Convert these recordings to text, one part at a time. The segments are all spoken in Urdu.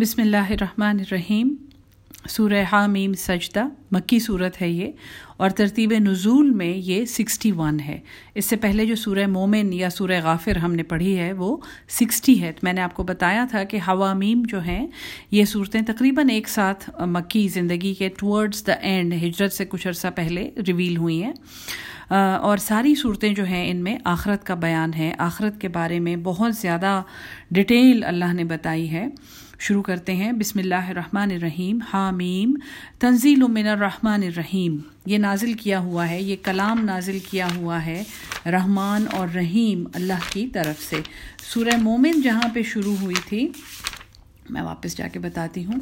بسم اللہ الرحمن الرحیم۔ سورہ حامیم سجدہ، مکی صورت ہے یہ، اور ترتیب نزول میں یہ سکسٹی ون ہے۔ اس سے پہلے جو سورہ مومن یا سورہ غافر ہم نے پڑھی ہے، وہ سکسٹی ہے۔ میں نے آپ کو بتایا تھا کہ حوامیم جو ہیں، یہ صورتیں تقریباً ایک ساتھ مکی زندگی کے ٹورڈز دا اینڈ ہجرت سے کچھ عرصہ پہلے ریویل ہوئی ہیں۔ اور ساری صورتیں جو ہیں، ان میں آخرت کا بیان ہے۔ آخرت کے بارے میں بہت زیادہ ڈیٹیل اللہ نے بتائی ہے۔ شروع کرتے ہیں۔ بسم اللہ الرحمن الرحیم۔ حامیم۔ تنزیل من الرحمن الرحیم۔ یہ نازل کیا ہوا ہے۔ یہ کلام نازل کیا ہوا ہے۔ رحمان اور رحیم اللہ کی طرف سے۔ سورہ مومن جہاں پہ شروع ہوئی تھی، میں واپس جا کے بتاتی ہوں۔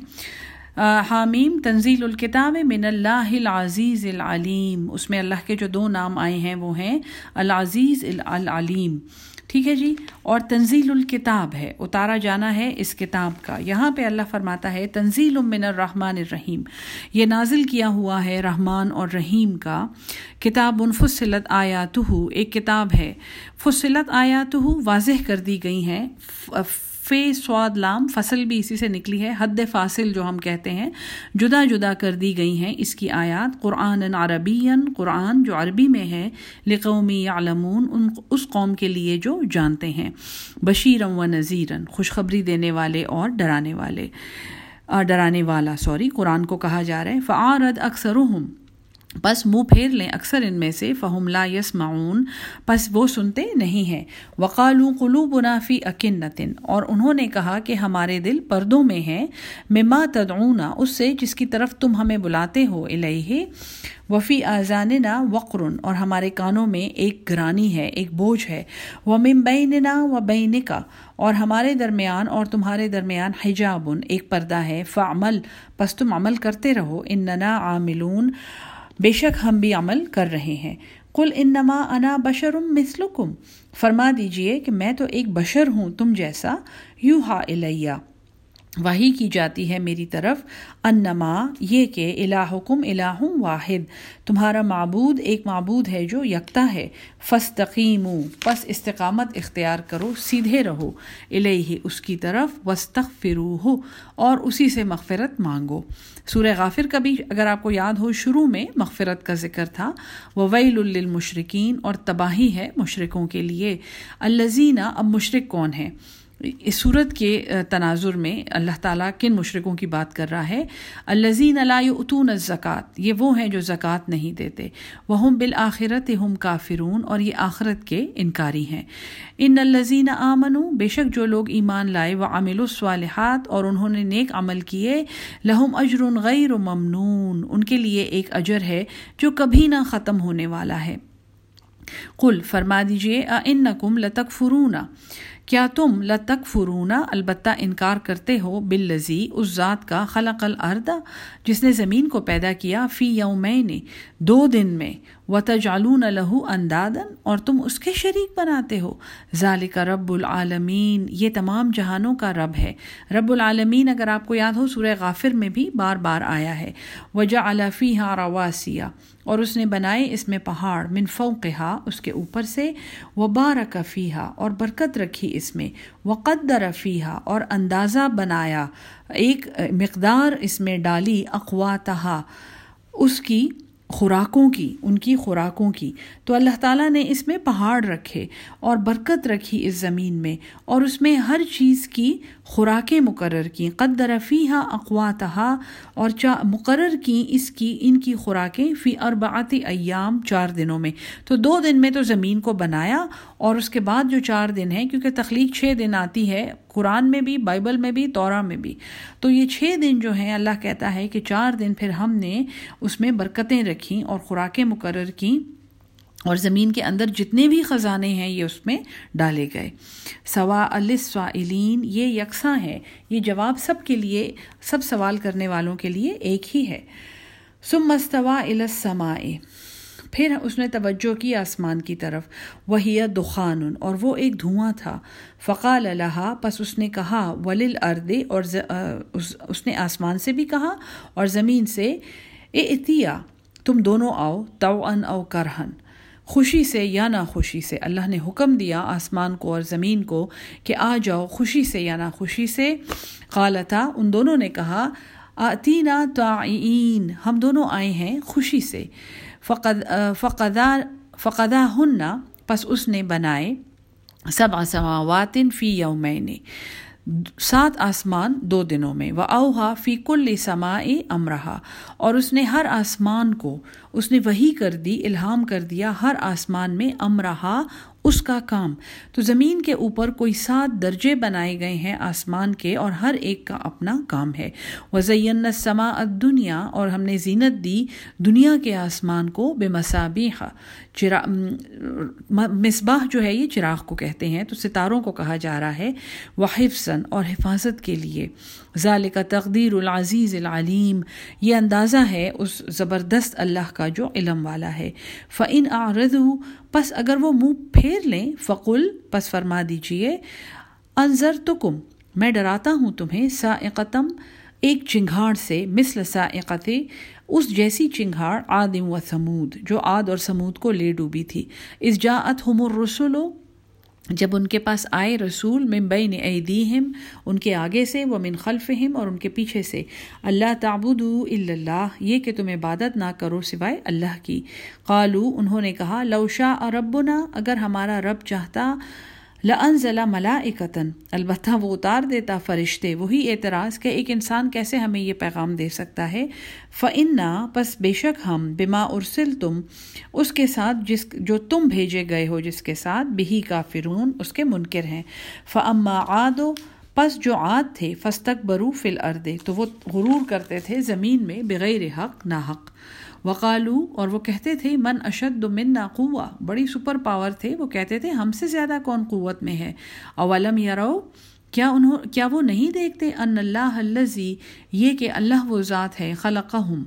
حامیم۔ تنزیل الکتاب من اللہ العزیز العلیم۔ اس میں اللہ کے جو دو نام آئے ہیں وہ ہیں، العزیز العلیم۔ ٹھیک ہے جی؟ اور تنزیل الکتاب ہے، اتارا جانا ہے اس کتاب کا۔ یہاں پہ اللہ فرماتا ہے، تنزیل من الرحمن الرحیم۔ یہ نازل کیا ہوا ہے رحمان اور رحیم کا۔ کتاب فصلت آیاتہ، ایک کتاب ہے۔ فصلت آیات واضح کر دی گئی ہیں۔ فے سواد، لام، فصل بھی اسی سے نکلی ہے۔ حد فاصل جو ہم کہتے ہیں، جدا جدا کر دی گئی ہیں اس کی آیات۔ قرآن عربی قرآن جو عربی میں ہے، لقومی عالمون ان اس قوم کے لیے جو جانتے ہیں۔ بشیرم و نذیرن خوشخبری دینے والے اور ڈرانے والے ڈرانے والا، سوری، قرآن کو کہا جا رہا ہے۔ فعارد اکثر بس منہ پھیر لیں اکثر ان میں سے، فہم لا یس معاون بس وہ سنتے نہیں ہیں۔ وقالو قلوب منافی اکنتن اور انہوں نے کہا کہ ہمارے دل پردوں میں ہیں۔ مما تدعونا، اس سے جس کی طرف تم ہمیں بلاتے ہو الہی وفی آزان وقرن اور ہمارے کانوں میں ایک گرانی ہے، ایک بوجھ ہے۔ وہ ممبئی و بین کا اور ہمارے درمیان، اور تمہارے درمیان حجابن ایک پردہ ہے۔ فعمل پس تم عمل کرتے رہو۔ ان ننا عاملون۔ بے شک ہم بھی عمل کر رہے ہیں۔ کل انما انا بشرم مثلکم فرما دیجیے کہ میں تو ایک بشر ہوں، تم جیسا۔ یو ہا الیہ وہی کی جاتی ہے میری طرف۔ انما یہ کہ الہکم الہ واحد۔ تمہارا معبود ایک معبود ہے جو یکتا ہے۔ فستقیم پس استقامت اختیار کرو، سیدھے رہو۔ الہی اس کی طرف۔ وسطرو ہو اور اسی سے مغفرت مانگو۔ سورہ غافر کا بھی اگر آپ کو یاد ہو، شروع میں مغفرت کا ذکر تھا۔ وہ ویل للمشرقین اور تباہی ہے مشرقوں کے لیے۔ الزینہ اب مشرق کون ہے اس صورت کے تناظر میں اللہ تعالیٰ کن مشرقوں کی بات کر رہا ہے؟ الزین علاء اتون زکوٰۃ یہ وہ ہیں جو زکوٰۃ نہیں دیتے۔ وہ ہم بالآخرت ہم کافرون، اور یہ آخرت کے انکاری ہیں۔ ان الزین آمن بے شک جو لوگ ایمان لائے وہ عامل الصالحات، اور انہوں نے نیک عمل کیے، لہم اجر غیر ممنون، ان کے لیے ایک اجر ہے جو کبھی نہ ختم ہونے والا ہے۔ کل فرما دیجیے ان نقم لتک فرونا کیا تم لتک فرونا البتہ انکار کرتے ہو باللزی اس ذات کا خلق الارض جس نے زمین کو پیدا کیا فی یومین دو دن میں و تجالون لہو اندادن اور تم اس کے شریک بناتے ہو۔ ذالک رب العالمین یہ تمام جہانوں کا رب ہے۔ رب العالمین، اگر آپ کو یاد ہو، سورہ غافر میں بھی بار بار آیا ہے۔ وجہ الفی ہاں رواسیہ اور اس نے بنائے اس میں پہاڑ، من فوقہا اس کے اوپر سے۔ وہ بارک فیہا اور برکت رکھی اس میں۔ وہ قدر فیہا اور اندازہ بنایا۔ ایک مقدار اس میں ڈالی۔ اقواتہا۔ اس کی خوراکوں کی، ان کی خوراکوں کی۔ تو اللہ تعالیٰ نے اس میں پہاڑ رکھے اور برکت رکھی اس زمین میں اور اس میں ہر چیز کی خوراکیں مقرر کیں۔ قدر فیحا اقواتہ اور چا مقرر کیں اس کی، ان کی خوراکیں فی اربعت ایام چار دنوں میں۔ تو دو دن میں تو زمین کو بنایا، اور اس کے بعد جو چار دن ہیں، کیونکہ تخلیق چھ دن آتی ہے، قرآن میں بھی، بائبل میں بھی تورا میں بھی۔ تو یہ چھ دن جو ہیں، اللہ کہتا ہے کہ چار دن پھر ہم نے اس میں برکتیں رکھیں اور خوراکیں مقرر کیں۔ اور زمین کے اندر جتنے بھی خزانے ہیں یہ اس میں ڈالے گئے۔ سوا السوائلین یہ یکساں ہے یہ جواب سب کے لیے، سب سوال کرنے والوں کے لیے ایک ہی ہے۔ سم مستوا السمائے پھر اس نے توجہ کی آسمان کی طرف۔ وہی دخان، اور وہ ایک دھواں تھا۔ فقال اللہ پس اس نے کہا ولل ارد اور اس نے آسمان سے بھی کہا، اور زمین سے، اے اتیا تم دونوں آؤ تو ان او کرہن خوشی سے یا ناخوشی سے اللہ نے حکم دیا آسمان کو اور زمین کو کہ آ جاؤ، خوشی سے یا ناخوشی سے۔ قالتا، ان دونوں نے کہا، آتینا تعین ہم دونوں آئے ہیں خوشی سے۔ فقد فقدا فقدا ہننا پس اس نے بنائے سب سماوات فی یومین۔ سات آسمان دو دنوں میں وہ اوہا فی کل سما امرہا اور اس نے ہر آسمان کو، اس نے وہی کر دی، الہام کر دیا، ہر آسمان میں امرہا اس کا کام۔ تو زمین کے اوپر کوئی سات درجے بنائے گئے ہیں آسمان کے اور ہر ایک کا اپنا کام ہے۔ وزین سما دنیا اور ہم نے زینت دی دنیا کے آسمان کو بے مسابیہ چرا مصباح جو ہے یہ چراغ کو کہتے ہیں، تو ستاروں کو کہا جا رہا ہے۔ وہ حفظن اور حفاظت کے لیے۔ ذالک تقدیر العزیز العلیم۔ یہ اندازہ ہے اس زبردست اللہ کا جو علم والا ہے۔ فعن آردو پس اگر وہ منہ پھیر لیں، فقل، پس فرما دیجیے انضر تو کم میں ڈراتا ہوں تمہیں سائقتم، ایک چنگھاڑ سے مثل سائقت، اس جیسی چنگھاڑ آدم و سمود جو آد اور سمود کو لے ڈوبی تھی۔ اس جاعت ہم الرسلو جب ان کے پاس آئے رسول میں بین ایدیہم، ان کے آگے سے، وہ من خلفہم اور ان کے پیچھے سے۔ اللہ تعبدو الا اللہ، یہ کہ تم عبادت نہ کرو سوائے اللہ کی۔ قالو انہوں نے کہا، لو شاء ربنا، اگر ہمارا رب چاہتا لَأَنزَلَ مَلَائِكَةً البتہ وہ اتار دیتا فرشتے، وہی اعتراض کہ ایک انسان کیسے ہمیں یہ پیغام دے سکتا ہے۔ فَإِنَّا، پس بے شک ہم، بما ارسل تم اس کے ساتھ جس، جو تم بھیجے گئے ہو، جس کے ساتھ بہی کافرون، اس کے منکر ہیں۔ فَأَمَّا عَادُ، پس جو عاد تھے فستک برو فل اردے تو وہ غرور کرتے تھے زمین میں بغیر حق نہ حق وقالو، اور وہ کہتے تھے، من اشد منا قوا بڑی سپر پاور تھے، وہ کہتے تھے، ہم سے زیادہ کون قوت میں ہے؟ اولم یارو کیا انہوں، کیا وہ نہیں دیکھتے ان اللہ الزی یہ کہ اللہ وہ ذات ہے، خلقہم،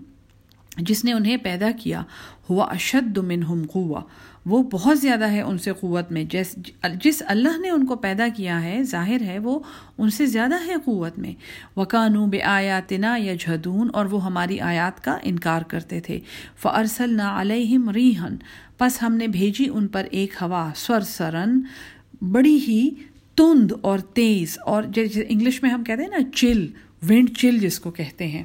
جس نے انہیں پیدا کیا، ہوا اشد منہم قوا وہ بہت زیادہ ہے ان سے قوت میں۔ جس جس اللہ نے ان کو پیدا کیا ہے، ظاہر ہے وہ ان سے زیادہ ہے قوت میں۔ وکانو بے آیاتنا یا جھدون اور وہ ہماری آیات کا انکار کرتے تھے۔ فرسل نہ علیہم ریحن پس ہم نے بھیجی ان پر ایک ہوا سور سرن بڑی ہی تند اور تیز اور جیسے انگلش میں ہم کہتے ہیں نا، چل۔ ونڈ چل جس کو کہتے ہیں۔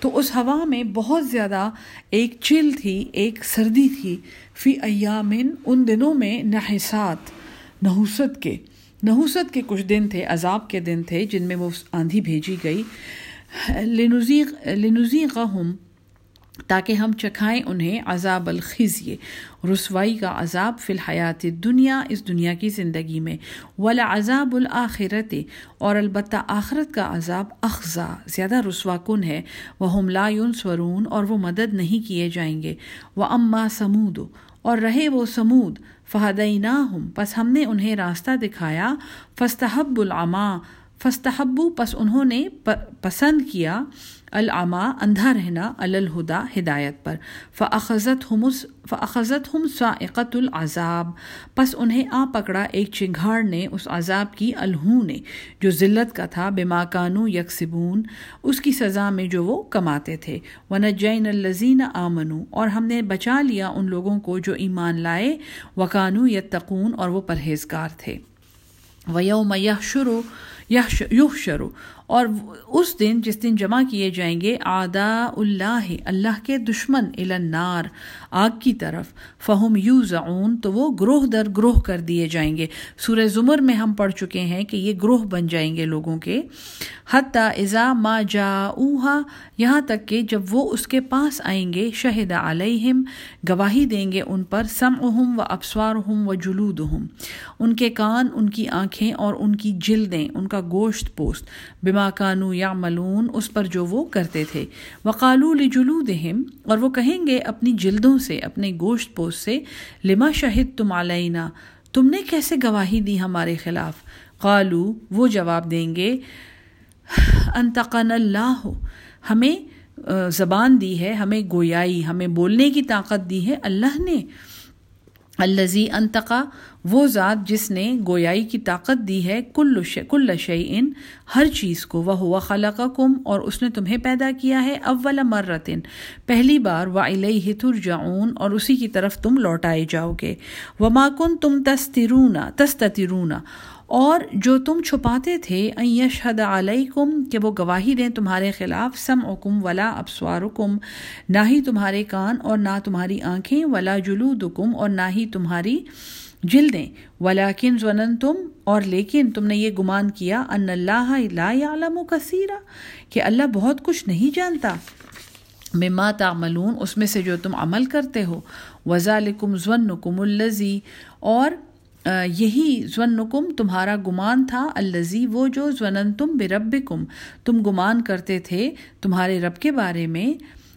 تو اس ہوا میں بہت زیادہ ایک چل تھی، ایک سردی تھی۔ فی ایامن، ان دنوں میں نحسات نحوست کے۔ نحوست کے کچھ دن تھے، عذاب کے دن تھے، جن میں وہ آندھی بھیجی گئی۔ لنزیق لنزیغہم تاکہ ہم چکھائیں انہیں عذاب الخزی، رسوائی کا عذاب فی الحیات دنیا اس دنیا کی زندگی میں۔ ولا عذاب الآخرت، اور البتہ آخرت کا عذاب اخذا زیادہ رسوا کن ہے۔ وہ ہم لا سورون اور وہ مدد نہیں کیے جائیں گے۔ وہ اما سمود، اور رہے وہ سمود۔ فہدئی نہ ہم پس ہم نے انہیں راستہ دکھایا۔ فستحب العما فستحبو پس انہوں نے پسند کیا العما، اندھا رہنا الہدا، ہدایت پر۔ فعزت ہمس فعزت ہم سائقت العذاب۔ پس انہیں آ پکڑا ایک چنگھاڑ نے، اس عذاب کی الہوں نے، جو ذلت کا تھا بے ماکانو یکسبون۔ اس کی سزا میں جو وہ کماتے تھے۔ ونجین الزین آمنو اور ہم نے بچا لیا ان لوگوں کو جو ایمان لائے۔ وکانو یتقون، اور وہ پرہیزگار تھے۔ ویوم یحشرو یحشرو۔ اور اس دن جس دن جمع کیے جائیں گے آدا اللہ اللہ کے دشمن النار۔ آگ کی طرف۔ فہم یو زعون تو وہ گروہ در گروہ کر دیے جائیں گے۔ سورہ زمر میں ہم پڑھ چکے ہیں کہ یہ گروہ بن جائیں گے لوگوں کے۔ حتیٰ ازا ما جا یہاں تک کہ جب وہ اس کے پاس آئیں گے، شہد علیہم، گواہی دیں گے ان پر سم اہم و افسوار ہم و جلود ان کے کان، ان کی آنکھیں اور ان کی جلدیں، ان کا گوشت پوست۔ بما کانو یا ملون اس پر جو وہ کرتے تھے۔ وقالو لجلودہم، اور وہ کہیں گے، اپنی جلدوں سے، اپنے گوشت پوش سے، لما شہد تم علینا، تم نے کیسے گواہی دی ہمارے خلاف؟ قالو، وہ جواب دیں گے، انتقن اللہ، ہمیں زبان دی ہے، ہمیں گویائی، ہمیں بولنے کی طاقت دی ہے اللہ نے۔ الزی انتقا، وہ ذات جس نے گویائی کی طاقت دی ہے کل کل شعین ہر چیز کو وہ ہوا خلق کم اور اس نے تمہیں پیدا کیا ہے اول مرتن۔ پہلی بار و علیہ ترجعون، اور اسی کی طرف تم لوٹائے جاؤ گے۔ وما کن تم تسترونا تسترونا اور جو تم چھپاتے تھے یشہد علیکم، کہ وہ گواہی دیں تمہارے خلاف سم اکم ولا ابسوارکم نہ ہی تمہارے کان اور نہ تمہاری آنکھیں، ولا جلودکم اور نہ ہی تمہاری جلدیں۔ ولاکن ظنن تم اور لیکن تم نے یہ گمان کیا، ان اللہ لا یعلم کثیرہ کہ اللہ بہت کچھ نہیں جانتا۔ مما تعملون، اس میں سے جو تم عمل کرتے ہو۔ وزالکم ظنکم اللذی اور یہی ظنکم تمہارا گمان تھا الزی وہ جو ظن تم بے رب کم تم گمان کرتے تھے تمہارے رب کے بارے میں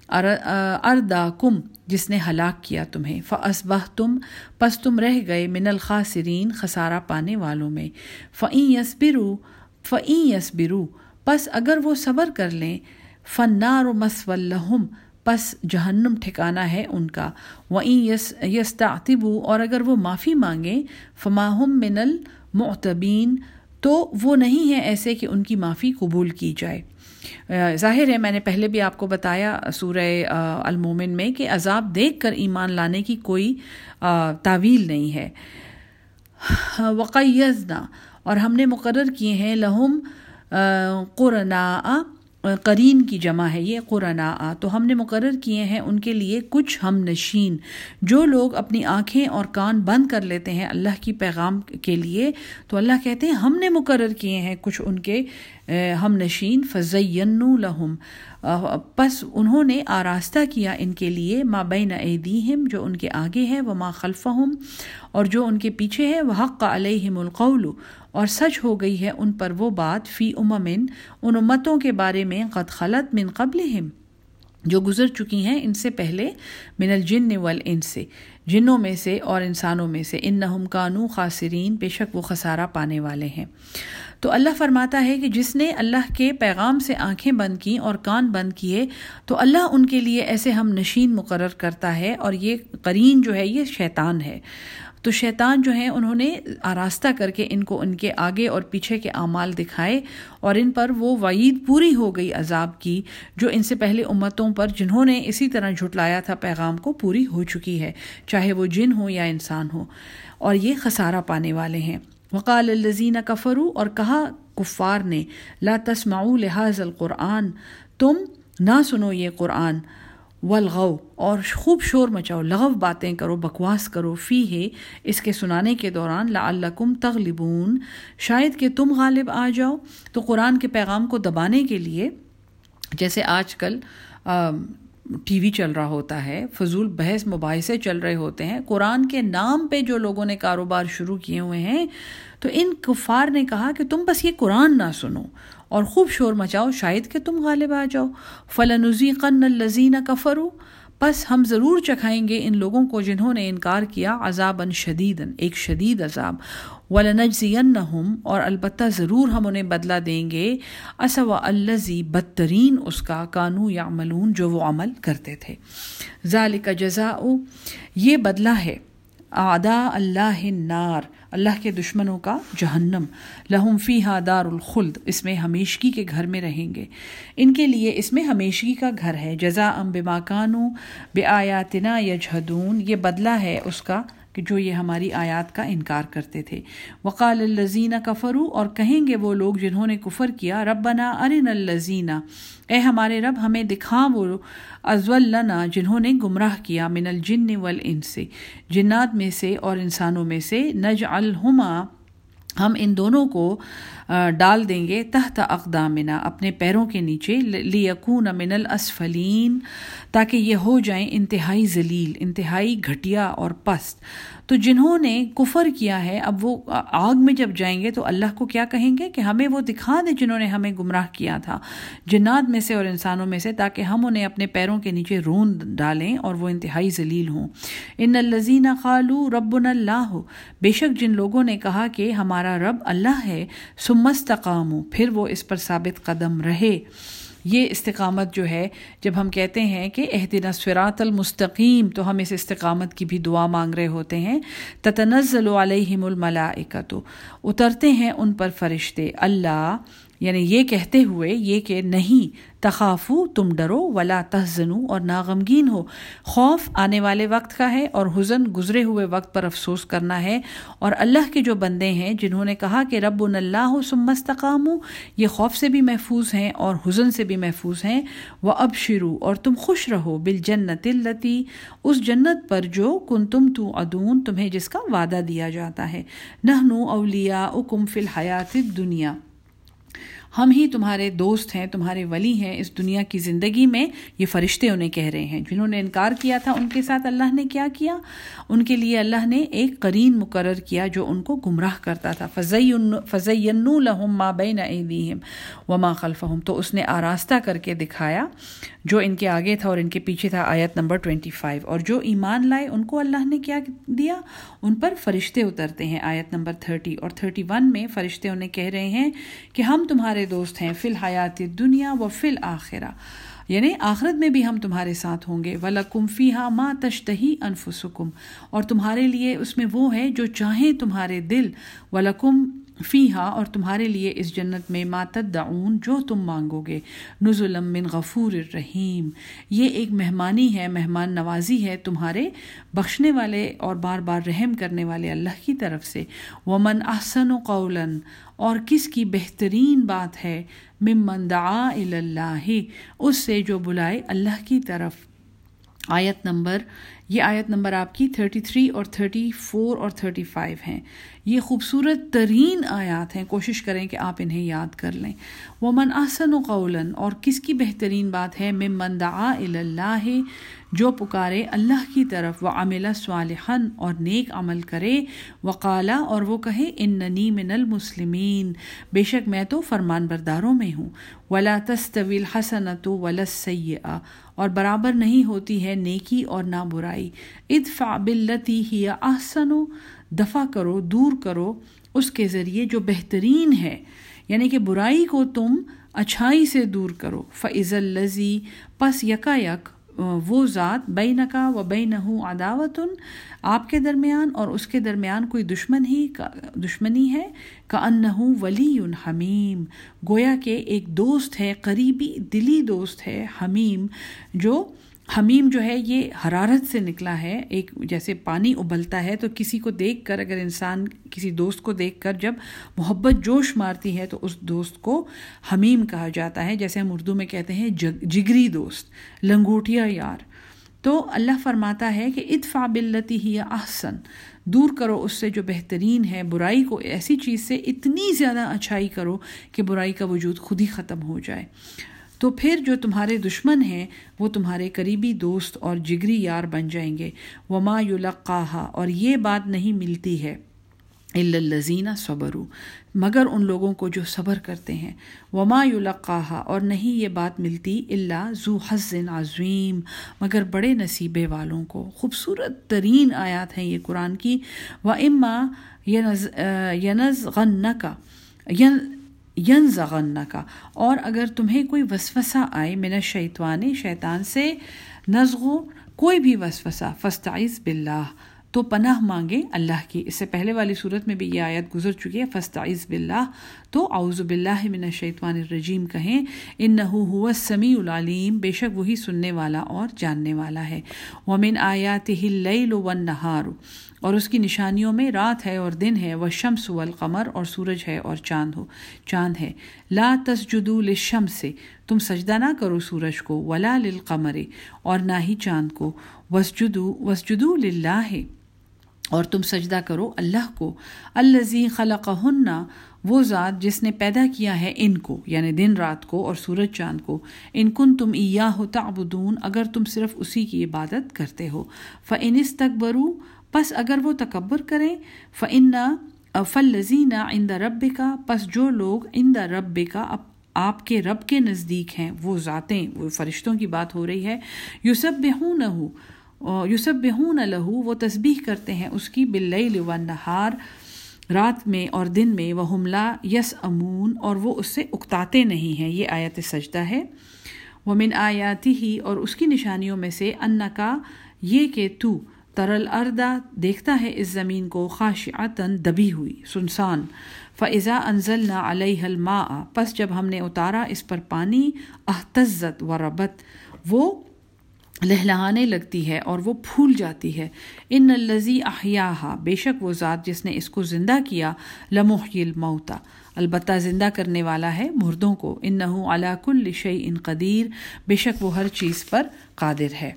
اردا کم جس نے ہلاک کیا تمہیں۔ فصبہ تم پس تم رہ گئے من الخاصرین خسارہ پانے والوں میں۔ فعیں یس برو فعیں یس برو پس اگر وہ صبر کر لیں فنار و مسولہم پس جہنم ٹھکانا ہے ان کا۔ وہیں یس یس اور اگر وہ معافی مانگیں فماہم من المعتبین تو وہ نہیں ہے ایسے کہ ان کی معافی قبول کی جائے۔ ظاہر ہے، میں نے پہلے بھی آپ کو بتایا سورہ المومن میں کہ عذاب دیکھ کر ایمان لانے کی کوئی تعویل نہیں ہے۔ وقیزنا اور ہم نے مقرر کیے ہیں لہم قرنا قرین کی جمع ہے، یہ قرآن تو ہم نے مقرر کیے ہیں ان کے لیے کچھ ہم نشین۔ جو لوگ اپنی آنکھیں اور کان بند کر لیتے ہیں اللہ کی پیغام کے لیے، تو اللہ کہتے ہیں ہم نے مقرر کیے ہیں کچھ ان کے ہم نشین فضین لہم پس انہوں نے آراستہ کیا ان کے لیے، ما بین ایدیہم جو ان کے آگے ہے وہ ما خلفہم اور جو ان کے پیچھے ہے وہ حق علیہم القول۔ اور سچ ہو گئی ہے ان پر وہ بات فی اممن، ان امتوں کے بارے میں قد خلط من قبل جو گزر چکی ہیں ان سے پہلے من الجن والانس سے جنوں میں سے اور انسانوں میں سے ان نہم کانو خاصرین بے شک وہ خسارہ پانے والے ہیں۔ تو اللہ فرماتا ہے کہ جس نے اللہ کے پیغام سے آنکھیں بند کی اور کان بند کیے، تو اللہ ان کے لیے ایسے ہم نشین مقرر کرتا ہے اور یہ قرین جو ہے، یہ شیطان ہے۔ تو شیطان جو ہیں، انہوں نے آراستہ کر کے ان کو ان کے آگے اور پیچھے کے اعمال دکھائے اور ان پر وہ وعید پوری ہو گئی عذاب کی، جو ان سے پہلے امتوں پر جنہوں نے اسی طرح جھٹلایا تھا، پیغام کو پوری ہو چکی ہے، چاہے وہ جن ہو یا انسان ہو اور یہ خسارہ پانے والے ہیں۔ وقال الزین کفرو اور کہا کفار نے، لا تسمعوا لحاظ القرآن، تم نہ سنو یہ قرآن۔ ولغو اور خوب شور مچاؤ، لغو باتیں کرو، بکواس کرو، فی ہے، اس کے سنانے کے دوران لعلکم تغلبون۔ شاید کہ تم غالب آ جاؤ۔ تو قرآن کے پیغام کو دبانے کے لیے جیسے آج کل ٹی وی چل رہا ہوتا ہے، فضول بحث مباحثے چل رہے ہوتے ہیں۔ قرآن کے نام پہ جو لوگوں نے کاروبار شروع کیے ہوئے ہیں، تو ان کفار نے کہا کہ تم بس یہ قرآن نہ سنو۔ اور خوب شور مچاؤ، شاید کہ تم غالب آ جاؤ۔ فلنزی قن الزین کفرو بس ہم ضرور چکھائیں گے ان لوگوں کو جنہوں نے انکار کیا عذاب شدید ایک شدید عذاب۔ ولنجزین اور البتہ ضرور ہم انہیں بدلہ دیں گے۔ اصو الزی بدترین اس کا کانو یا ملون جو وہ عمل کرتے تھے۔ ذالک جزا یہ بدلہ ہے۔ آدا اللہ نار اللہ کے دشمنوں کا جہنم۔ لہم فی دار الخلد اس میں ہمیشگی کے گھر میں رہیں گے۔ ان کے لیے اس میں ہمیشگی کا گھر ہے۔ جزا ام بے ماکانو بے آیاتنا یجہدون، یہ بدلہ ہے اس کا کہ جو یہ ہماری آیات کا انکار کرتے تھے۔ وقال الزین کفرو اور کہیں گے وہ لوگ جنہوں نے کفر کیا، ربنا ارن الزینہ اے ہمارے رب، ہمیں دکھا وہ ازولنا جنہوں نے گمراہ کیا من الجن والانس۔ سے جنات میں سے اور انسانوں میں سے نج الحما ہم ان دونوں کو ڈال دیں گے تحت اقدامنا، اپنے پیروں کے نیچے لیکون من الاسفلین، تاکہ یہ ہو جائیں انتہائی ذلیل، انتہائی گھٹیا اور پست۔ تو جنہوں نے کفر کیا ہے، اب وہ آگ میں جب جائیں گے تو اللہ کو کیا کہیں گے کہ ہمیں وہ دکھا دیں جنہوں نے ہمیں گمراہ کیا تھا۔ جنات میں سے اور انسانوں میں سے، تاکہ ہم انہیں اپنے پیروں کے نیچے رون ڈالیں اور وہ انتہائی ذلیل ہوں۔ ان الزین خالو رب اللہ۔ ہو بے شک جن لوگوں نے کہا کہ ہمارا رب اللہ ہے سمستقام پھر وہ اس پر ثابت قدم رہے۔ یہ استقامت جو ہے، جب ہم کہتے ہیں کہ اہدنا سفرات المستقیم، تو ہم اس استقامت کی بھی دعا مانگ رہے ہوتے ہیں۔ تتنزل علیہم الملائکہ تو اترتے ہیں ان پر فرشتے۔ اللہ یعنی یہ کہتے ہوئے یہ کہ نہیں، تخافو، تم ڈرو، ولا تحزنو اور ناغمگین ہو۔ خوف آنے والے وقت کا ہے اور حزن گزرے ہوئے وقت پر افسوس کرنا ہے۔ اور اللہ کے جو بندے ہیں، جنہوں نے کہا کہ رب اللہ ہو سمستقام یہ خوف سے بھی محفوظ ہیں اور حزن سے بھی محفوظ ہیں۔ وہ اب شروع اور تم خوش رہو۔ بال جنت التی اس جنت پر جو کن تم تو ادون تمہیں جس کا وعدہ دیا جاتا ہے۔ نہ نو اولیا اکم فی الحیات دنیا ہم ہی تمہارے دوست ہیں، تمہارے ولی ہیں، اس دنیا کی زندگی میں یہ فرشتے انہیں کہہ رہے ہیں۔ جنہوں نے انکار کیا تھا، ان کے ساتھ اللہ نے کیا کیا؟ ان کے لیے اللہ نے ایک قرین مقرر کیا جو ان کو گمراہ کرتا تھا۔ فضی فضی لہم ما بین ایدیہم وما خلفہم تو اس نے آراستہ کر کے دکھایا جو ان کے آگے تھا اور ان کے پیچھے تھا، آیت نمبر 25 اور جو ایمان لائے، ان کو اللہ نے کیا دیا؟ ان پر فرشتے اترتے ہیں، آیت نمبر 30 اور 31 میں فرشتے انہیں کہہ رہے ہیں کہ ہم تمہارے تمہارے دوست ہیں، فی الحیات دنیا و فی الآخرہ یعنی آخرت میں بھی ہم تمہارے ساتھ ہوں گے۔ ولاکم فی ہا ماں تشتہی انفسکم اور تمہارے لیے اس میں وہ ہے جو چاہیں تمہارے دل۔ ولکم فی ہا اور تمہارے لیے اس جنت میں ماتد دعون جو تم مانگو گے۔ نزلم من غفور الرحیم یہ ایک مہمانی ہے، مہمان نوازی ہے تمہارے بخشنے والے اور بار بار رحم کرنے والے اللہ کی طرف سے۔ ومن احسن و اور کس کی بہترین بات ہے؟ ممن دعا اللہ اس سے جو بلائے اللہ کی طرف۔ آیت نمبر، یہ آیت نمبر آپ کی 33 اور 34 اور 35 ہیں۔ یہ خوبصورت ترین آیات ہیں۔ کوشش کریں کہ آپ انہیں یاد کر لیں۔ وہ من آسن و اور کس کی بہترین بات ہے؟ ممن دعا اللہ جو پکارے اللہ کی طرف وہ عملہ صالحن اور نیک عمل کرے، وقالا اور وہ کہے ان ننی من المسلمین. بے شک میں تو فرمان برداروں میں ہوں۔ ولا تستویل حسنت ولا سیاح اور برابر نہیں ہوتی ہے نیکی اور نہ برائی ادفع بلتی ہی احسن. و دفع کرو، دور کرو اس کے ذریعے جو بہترین ہے۔ یعنی کہ برائی کو تم اچھائی سے دور کرو۔ فعز الزی پس یکا یک وہ ذات بے نقا و بے نہ عداوتن، آپ کے درمیان اور اس کے درمیان کوئی دشمن ہی دشمنی ہے کا ان ولی حمیم۔ گویا کہ ایک دوست ہے، قریبی دلی دوست ہے، حمیم، جو حمیم جو ہے، یہ حرارت سے نکلا ہے۔ ایک جیسے پانی ابلتا ہے تو کسی کو دیکھ کر، اگر انسان کسی دوست کو دیکھ کر جب محبت جوش مارتی ہے تو اس دوست کو حمیم کہا جاتا ہے۔ جیسے ہم اردو میں کہتے ہیں جگری دوست، لنگوٹیا یار۔ تو اللہ فرماتا ہے کہ اتفا بلتی ہی احسن۔ دور کرو اس سے جو بہترین ہے۔ برائی کو ایسی چیز سے اتنی زیادہ اچھائی کرو کہ برائی کا وجود خود ہی ختم ہو جائے۔ تو پھر جو تمہارے دشمن ہیں، وہ تمہارے قریبی دوست اور جگری یار بن جائیں گے۔ وما یلقاہا اور یہ بات نہیں ملتی ہے۔ الزینہ صبرو مگر ان لوگوں کو جو صبر کرتے ہیں۔ وما یلقاہا اور نہیں یہ بات ملتی اللہ ذو حسن عظیم، مگر بڑے نصیبے والوں کو۔ خوبصورت ترین آیات ہیں یہ قرآن کی۔ و اما ینز غن کا ین کا اور اگر تمہیں کوئی وسوسہ آئے من شیطوان شیطان سے نزغو کوئی بھی وسوسہ فستعیز باللہ، تو پناہ مانگے اللہ کی۔ اس سے پہلے والی صورت میں بھی یہ آیت گزر چکی ہے فستعیز باللہ، تو اعوذ باللہ من الشیطان الرجیم کہیں، انہو ہوا السمیع العلیم، بے شک وہی سننے والا اور جاننے والا ہے۔ ومن آیاتہ اللیل والنہار اور اس کی نشانیوں میں رات ہے اور دن ہے، وہ شمس والقمر اور سورج ہے اور چاند ہو، چاند ہے۔ لا تسجدو للشمس سے تم سجدہ نہ کرو سورج کو، ولا للقمر اور نہ ہی چاند کو۔ وسجدو وسجدو للہ، اور تم سجدہ کرو اللہ کو۔ الزی خلق وہ ذات جس نے پیدا کیا ہے ان کو یعنی دن رات کو اور سورج چاند کو، ان کن تم ایا ہو تعبدون، اگر تم صرف اسی کی عبادت کرتے ہو۔ فنس تک برو پس اگر وہ تکبر کریں فنا فلزینہ ان دا رب کا پس جو لوگ ان دا رب کا آپ کے رب کے نزدیک ہیں، وہ ذاتیں، وہ فرشتوں کی بات ہو رہی ہے یوسف بہون یوسف بہون لہو، وہ تسبیح کرتے ہیں اس کی بل و رات میں اور دن میں وہ حملہ یس امون اور وہ اس سے اکتاتے نہیں ہیں۔ یہ آیت سجدہ ہے۔ وہ من آیاتی ہی اور اس کی نشانیوں میں سے ان کا یہ کہ تو ترل اردا دیکھتا ہے اس زمین کو خاشعتاً دبی ہوئی، سنسان۔ فضا انزل نہ علیہ الما پس جب ہم نے اتارا اس پر پانی احتزت و ربت۔ وہ لہلہانے لگتی ہے اور وہ پھول جاتی ہے۔ ان الزی احیاہا، بے شک وہ ذات جس نے اس کو زندہ کیا لمحی الموتا البتہ زندہ کرنے والا ہے مردوں کو۔ ان نہ کل شعی ان قدیر۔ بے شک وہ ہر چیز پر قادر ہے۔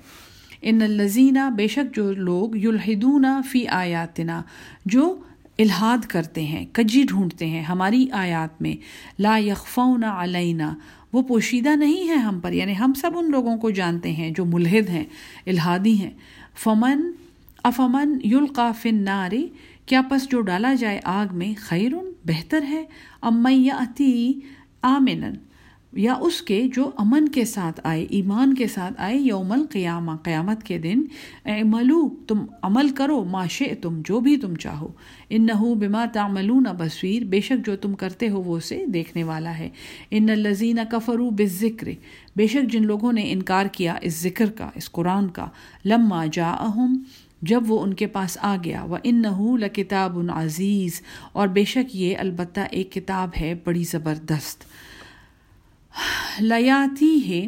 ان الزینہ بے شک جو لوگ یلحدون فی آیاتنا، جو الحاد کرتے ہیں، کجی ڈھونڈتے ہیں ہماری آیات میں، لا یخفون علینا، وہ پوشیدہ نہیں ہے ہم پر یعنی ہم سب ان لوگوں کو جانتے ہیں جو ملحد ہیں الحادی ہیں۔ فمن، افمن یلقا فن ناری کیا پس جو ڈالا جائے آگ میں خیرن، بہتر ہے۔ امّیاتی آمنن یا اس کے جو امن کے ساتھ آئے، ایمان کے ساتھ آئے یوم القیامہ، قیامت کے دن، اے ملو تم عمل کرو معاشے تم جو بھی تم چاہو۔ ان نہ بما تعملون بصویر بے شک جو تم کرتے ہو وہ اسے دیکھنے والا ہے۔ ان الزین کفرو بذکر بے شک جن لوگوں نے انکار کیا اس ذکر کا، اس قرآن کا۔ لما جا جب وہ ان کے پاس آ گیا۔ وہ ان نحو لکتاب عزیز اور بے شک یہ البتہ ایک کتاب ہے بڑی زبردست۔ لیاتی ہے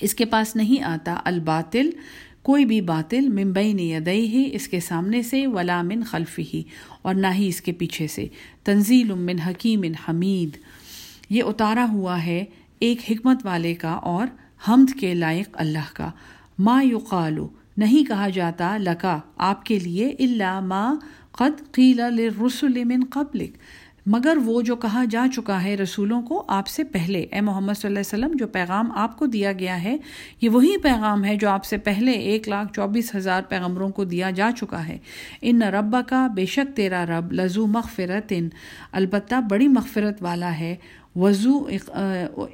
اس کے پاس نہیں آتا الباطل، کوئی بھی باطل ممبئی نے یدئی ہے اس کے سامنے سے، ولا من خلفی ہی اور نہ ہی اس کے پیچھے سے۔ تنزیل من حکیم حمید۔ یہ اتارا ہوا ہے ایک حکمت والے کا اور حمد کے لائق اللہ کا۔ ما یقالو نہیں کہا جاتا لکا، آپ کے لیے اللہ ما قد قیل للرسل من قبلک۔ مگر وہ جو کہا جا چکا ہے رسولوں کو آپ سے پہلے، اے محمد صلی اللہ علیہ وسلم، جو پیغام آپ کو دیا گیا ہے، یہ وہی پیغام ہے جو آپ سے پہلے ایک لاکھ چوبیس ہزار پیغمبروں کو دیا جا چکا ہے۔ ان ربا کا بے شک تیرا رب لزو مغفرت ان البتہ بڑی مغفرت والا ہے وضو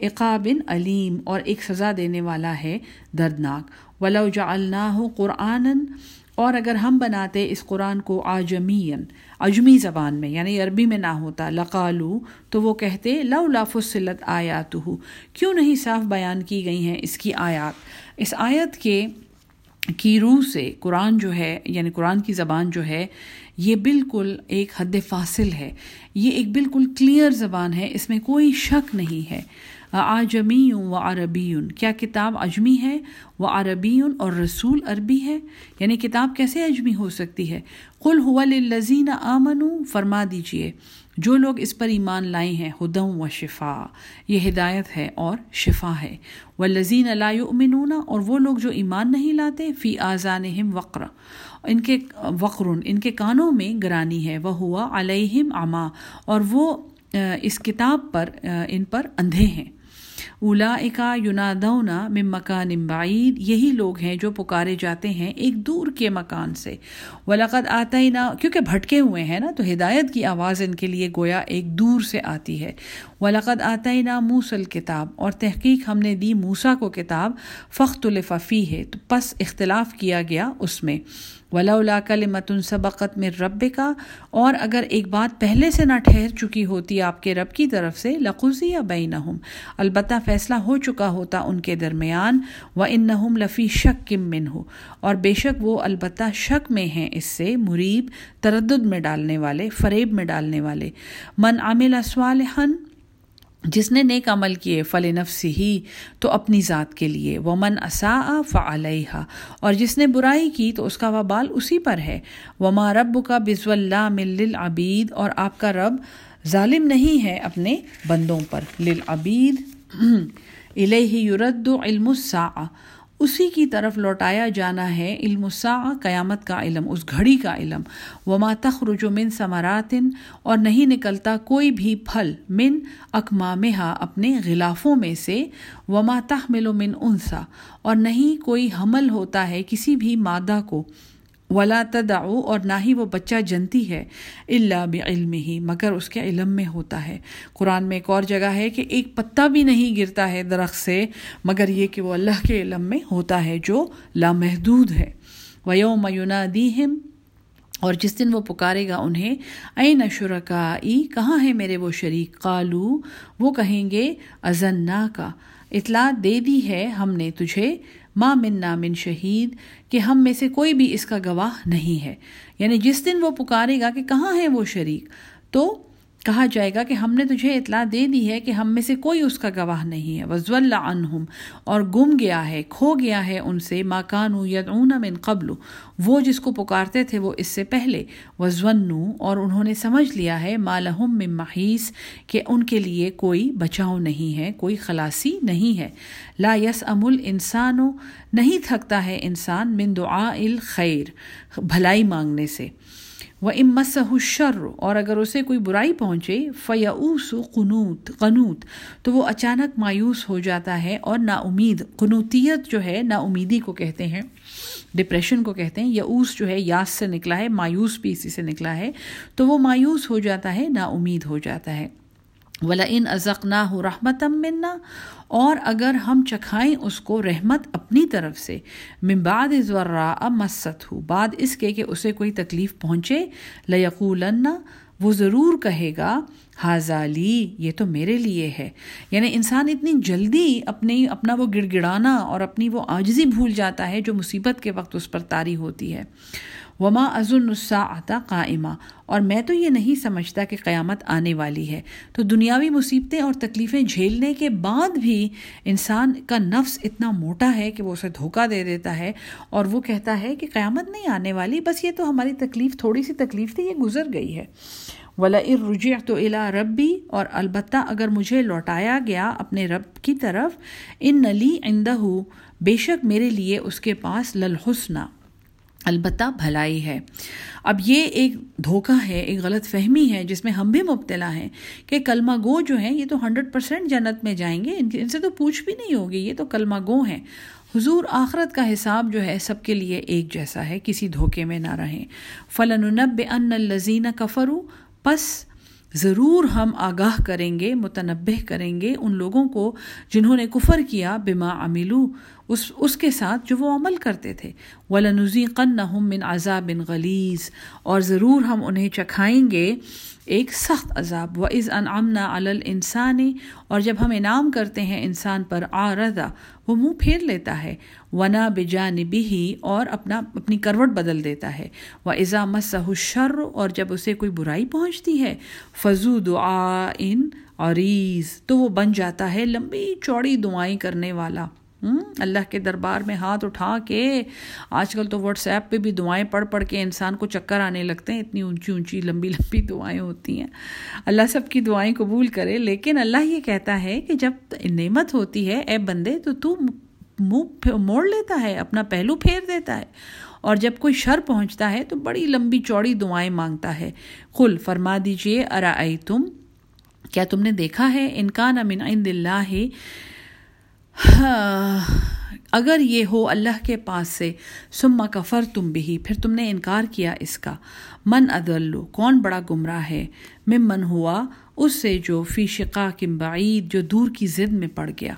اقابن علیم، اور ایک سزا دینے والا ہے، دردناک۔ ولو جعلناہ قرآن اور اگر ہم بناتے اس قرآن کو آجمین اجمی زبان میں یعنی عربی میں نہ ہوتا، لقالو، تو وہ کہتے لو لافصلت آیات کیوں نہیں صاف بیان کی گئی ہیں اس کی آیات؟ اس آیت کے کی روح سے قرآن جو ہے یعنی قرآن کی زبان جو ہے، یہ بالکل ایک حد فاصل ہے۔ یہ ایک بالکل کلیئر زبان ہے، اس میں کوئی شک نہیں ہے۔ آجمی و عربی کیا کتاب اجمی ہے؟ وہ عربی اور رسول عربی ہے۔ یعنی کتاب کیسے اجمی ہو سکتی ہے؟ قل هو للذین آمنو، فرما دیجیے۔ جو لوگ اس پر ایمان لائے ہیں ہدم و شفا یہ ہدایت ہے اور شفا ہے۔ وہ لذین یؤمنون، اور وہ لوگ جو ایمان نہیں لاتے، فی آزانہم وقر۔ ان کے وقرن، ان کے کانوں میں گرانی ہے۔ وہ ہوا علیہم عما۔ اور وہ اس کتاب پر ان پر اندھے ہیں۔ اولا اکا یونادونا مم مکان بعید، یہی لوگ ہیں جو پکارے جاتے ہیں ایک دور کے مکان سے۔ ولاقت آتا ہی نہ کیونکہ بھٹکے ہوئے ہیں نا، تو ہدایت کی آواز ان کے لیے گویا ایک دور سے آتی ہے۔ ولاقت آتا ہی نہ موسل کتاب اور تحقیق ہم نے دی موسا کو کتاب فخت الففی ہے تو پس اختلاف کیا گیا اس میں۔ ولا کل متن سبقت میں رب کا اور اگر ایک بات پہلے سے نہ ٹھہر چکی ہوتی آپ کے رب کی طرف سے لقوزی یا بین البتہ فیصلہ ہو چکا ہوتا ان کے درمیان و ان نہم لفی شک کم من ہو اور بے شک وہ البتہ شک میں ہیں اس سے مریب، تردد میں ڈالنے والے، فریب میں ڈالنے والے۔ من عامل اسوالحن جس نے نیک عمل کیے، فل نفس ہی، تو اپنی ذات کے لیے۔ وہ من اصا فعلیہ اور جس نے برائی کی، تو اس کا وبال اسی پر ہے۔ وما رب کا بزو اللہ مل عبید اور آپ کا رب ظالم نہیں ہے اپنے بندوں پر۔ للعبید الیہ یرد علم الساعہ اسی کی طرف لوٹایا جانا ہے علم الساعہ، قیامت کا علم، اس گھڑی کا علم۔ وما تخرج من ثمراتن اور نہیں نکلتا کوئی بھی پھل من اکمامہا اپنے غلافوں میں سے۔ وما تحمل من انسا، اور نہیں کوئی حمل ہوتا ہے کسی بھی مادہ کو۔ ولا تدعو اور نہ ہی وہ بچہ جنتی ہے اللہ بعلم ہی مگر اس کے علم میں ہوتا ہے۔ قرآن میں ایک اور جگہ ہے کہ ایک پتا بھی نہیں گرتا ہے درخت سے، مگر یہ کہ وہ اللہ کے علم میں ہوتا ہے جو لامحدود ہے۔ ویوم یونادیہم اور جس دن وہ پکارے گا انہیں اے نشرکائی کہاں ہے میرے وہ شریک؟ قالو وہ کہیں گے ازنا کا اطلاع دے دی ہے ہم نے تجھے، ما من نامن شہید، کہ ہم میں سے کوئی بھی اس کا گواہ نہیں ہے۔ یعنی جس دن وہ پکارے گا کہ کہاں ہے وہ شریک؟ تو کہا جائے گا کہ ہم نے تجھے اطلاع دے دی ہے کہ ہم میں سے کوئی اس کا گواہ نہیں ہے۔ وضو اللہ عنہم اور گم گیا ہے، کھو گیا ہے ان سے۔ ماکان یدعون من قبل۔ وہ جس کو پکارتے تھے وہ اس سے پہلے۔ وزونو اور انہوں نے سمجھ لیا ہے۔ مالحم من محیث کہ ان کے لیے کوئی بچاؤ نہیں ہے، کوئی خلاصی نہیں ہے۔ لا یس ام الانسانو نہیں تھکتا ہے انسان من دعا الخیر، بھلائی مانگنے سے۔ وہ امس الشر اور اگر اسے کوئی برائی پہنچے فیاوس قنوت قنوت، تو وہ اچانک مایوس ہو جاتا ہے اور نا امید قنوتیت جو ہے نا امیدی کو کہتے ہیں ڈپریشن کو کہتے ہیں یعوس جو ہے، یاس سے نکلا ہے، مایوس بھی اسی سے نکلا ہے، تو وہ مایوس ہو جاتا ہے نا امید ہو جاتا ہے۔ ولا ان ازق نہ ہو رحمت منا۔ اور اگر ہم چکھائیں اس کو رحمت اپنی طرف سے۔ ممباد ذرا مست ہو بعد اس کے کہ اسے کوئی تکلیف پہنچے۔ لیقولن وہ ضرور کہے گا حاضالی یہ تو میرے لیے ہے۔ یعنی انسان اتنی جلدی اپنی، اپنا وہ گڑ گڑانا اور اپنی وہ آجزی بھول جاتا ہے جو مصیبت کے وقت اس پر تاری ہوتی ہے۔ وما ازن السا آتا قائمہ اور میں تو یہ نہیں سمجھتا کہ قیامت آنے والی ہے۔ تو دنیاوی مصیبتیں اور تکلیفیں جھیلنے کے بعد بھی انسان کا نفس اتنا موٹا ہے کہ وہ اسے دھوکہ دے دیتا ہے اور وہ کہتا ہے کہ قیامت نہیں آنے والی، بس یہ تو ہماری تکلیف، تھوڑی سی تکلیف تھی، یہ گزر گئی ہے۔ ولا رجع تو الا ربی اور البتہ اگر مجھے لوٹایا گیا اپنے رب کی طرف ان نلی اندہ بے شک میرے لیے اس کے پاس للحسنہ البتہ بھلائی ہے۔ اب یہ ایک دھوکہ ہے، ایک غلط فہمی ہے، جس میں ہم بھی مبتلا ہیں کہ کلمہ گو جو ہیں، یہ تو ہنڈریڈ پرسینٹ جنت میں جائیں گے، ان سے تو پوچھ بھی نہیں ہوگی، یہ تو کلمہ گو ہیں۔ حضور آخرت کا حساب جو ہے، سب کے لیے ایک جیسا ہے، کسی دھوکے میں نہ رہیں۔ فلاں ان الزین کفرو پس ضرور ہم آگاہ کریں گے متنبع کریں گے ان لوگوں کو جنہوں نے کفر کیا بما عملو اس اس کے ساتھ جو وہ عمل کرتے تھے۔ ولنزی قن عَذَابٍ غَلِيظٍ۔ بن غلیز اور ضرور ہم انہیں چکھائیں گے ایک سخت عذاب۔ و از ان امنا انسانی اور جب ہم انعام کرتے ہیں انسان پر آردا وہ منہ پھیر لیتا ہے۔ ونا بجانبی ہی اور اپنا، اپنی کروٹ بدل دیتا ہے۔ وہ ازا مسح شر اور جب اسے کوئی برائی پہنچتی ہے فضو دعا ان عریض تو وہ بن جاتا ہے لمبی چوڑی دعائیں کرنے والا۔ اللہ کے دربار میں ہاتھ اٹھا کے آج کل تو واٹس ایپ پہ بھی دعائیں پڑھ پڑھ کے انسان کو چکر آنے لگتے ہیں اتنی اونچی اونچی لمبی لمبی دعائیں ہوتی ہیں۔ اللہ سب کی دعائیں قبول کرے لیکن اللہ یہ کہتا ہے کہ جب نعمت ہوتی ہے اے بندے تو تو منہ موڑ لیتا ہے اپنا پہلو پھیر دیتا ہے۔ اور جب کوئی شر پہنچتا ہے تو بڑی لمبی چوڑی دعائیں مانگتا ہے۔ کل فرما دیجیے ارا تم کیا تم نے دیکھا ہے؟ انکان امن عند اللہ ہاں، اگر یہ ہو اللہ کے پاس سے سما کفر تم بھی پھر تم نے انکار کیا اس کا۔ من ادلو کون بڑا گمراہ ہے؟ مم من ہوا، اس سے جو فی شقا کم بعید، جو دور کی ضد میں پڑ گیا۔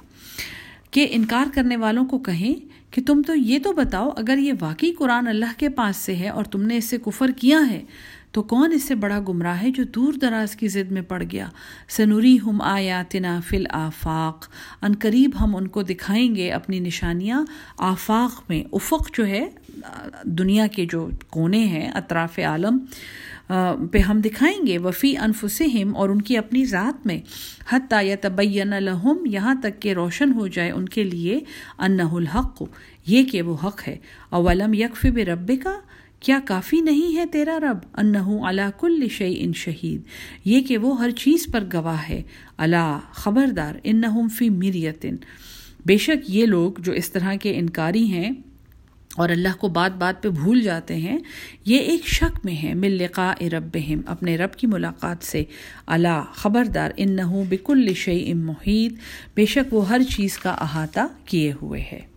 کہ انکار کرنے والوں کو کہیں کہ تم تو یہ تو بتاؤ، اگر یہ واقعی قرآن اللہ کے پاس سے ہے اور تم نے اس سے کفر کیا ہے تو کون اس سے بڑا گمراہ ہے جو دور دراز کی ضد میں پڑ گیا؟ سنوری ہم آیاتنا فل آفاق ان قریب ہم ان کو دکھائیں گے اپنی نشانیاں۔ آفاق میں افق جو ہے، دنیا کے جو کونے ہیں، اطراف عالم پہ ہم دکھائیں گے۔ وفی انفسہم اور ان کی اپنی ذات میں۔ حتیٰ یا تبین لہم، یہاں تک کہ روشن ہو جائے ان کے لیے انہ الحق۔ یہ کہ وہ حق ہے۔ اولم یکف رب کا کیا کافی نہیں ہے تیرا رب؟ انہو علا کل شعی ان شہید۔ یہ کہ وہ ہر چیز پر گواہ ہے۔ اللہ خبردار، انہم فی مریتن۔ بے شک یہ لوگ جو اس طرح کے انکاری ہیں اور اللہ کو بات بات پہ بھول جاتے ہیں، یہ ایک شک میں ہے مل لقاء ربہم، اپنے رب کی ملاقات سے۔ اللہ خبردار ان نہ بکل شعی ام محیط۔ بے شک وہ ہر چیز کا احاطہ کیے ہوئے ہے۔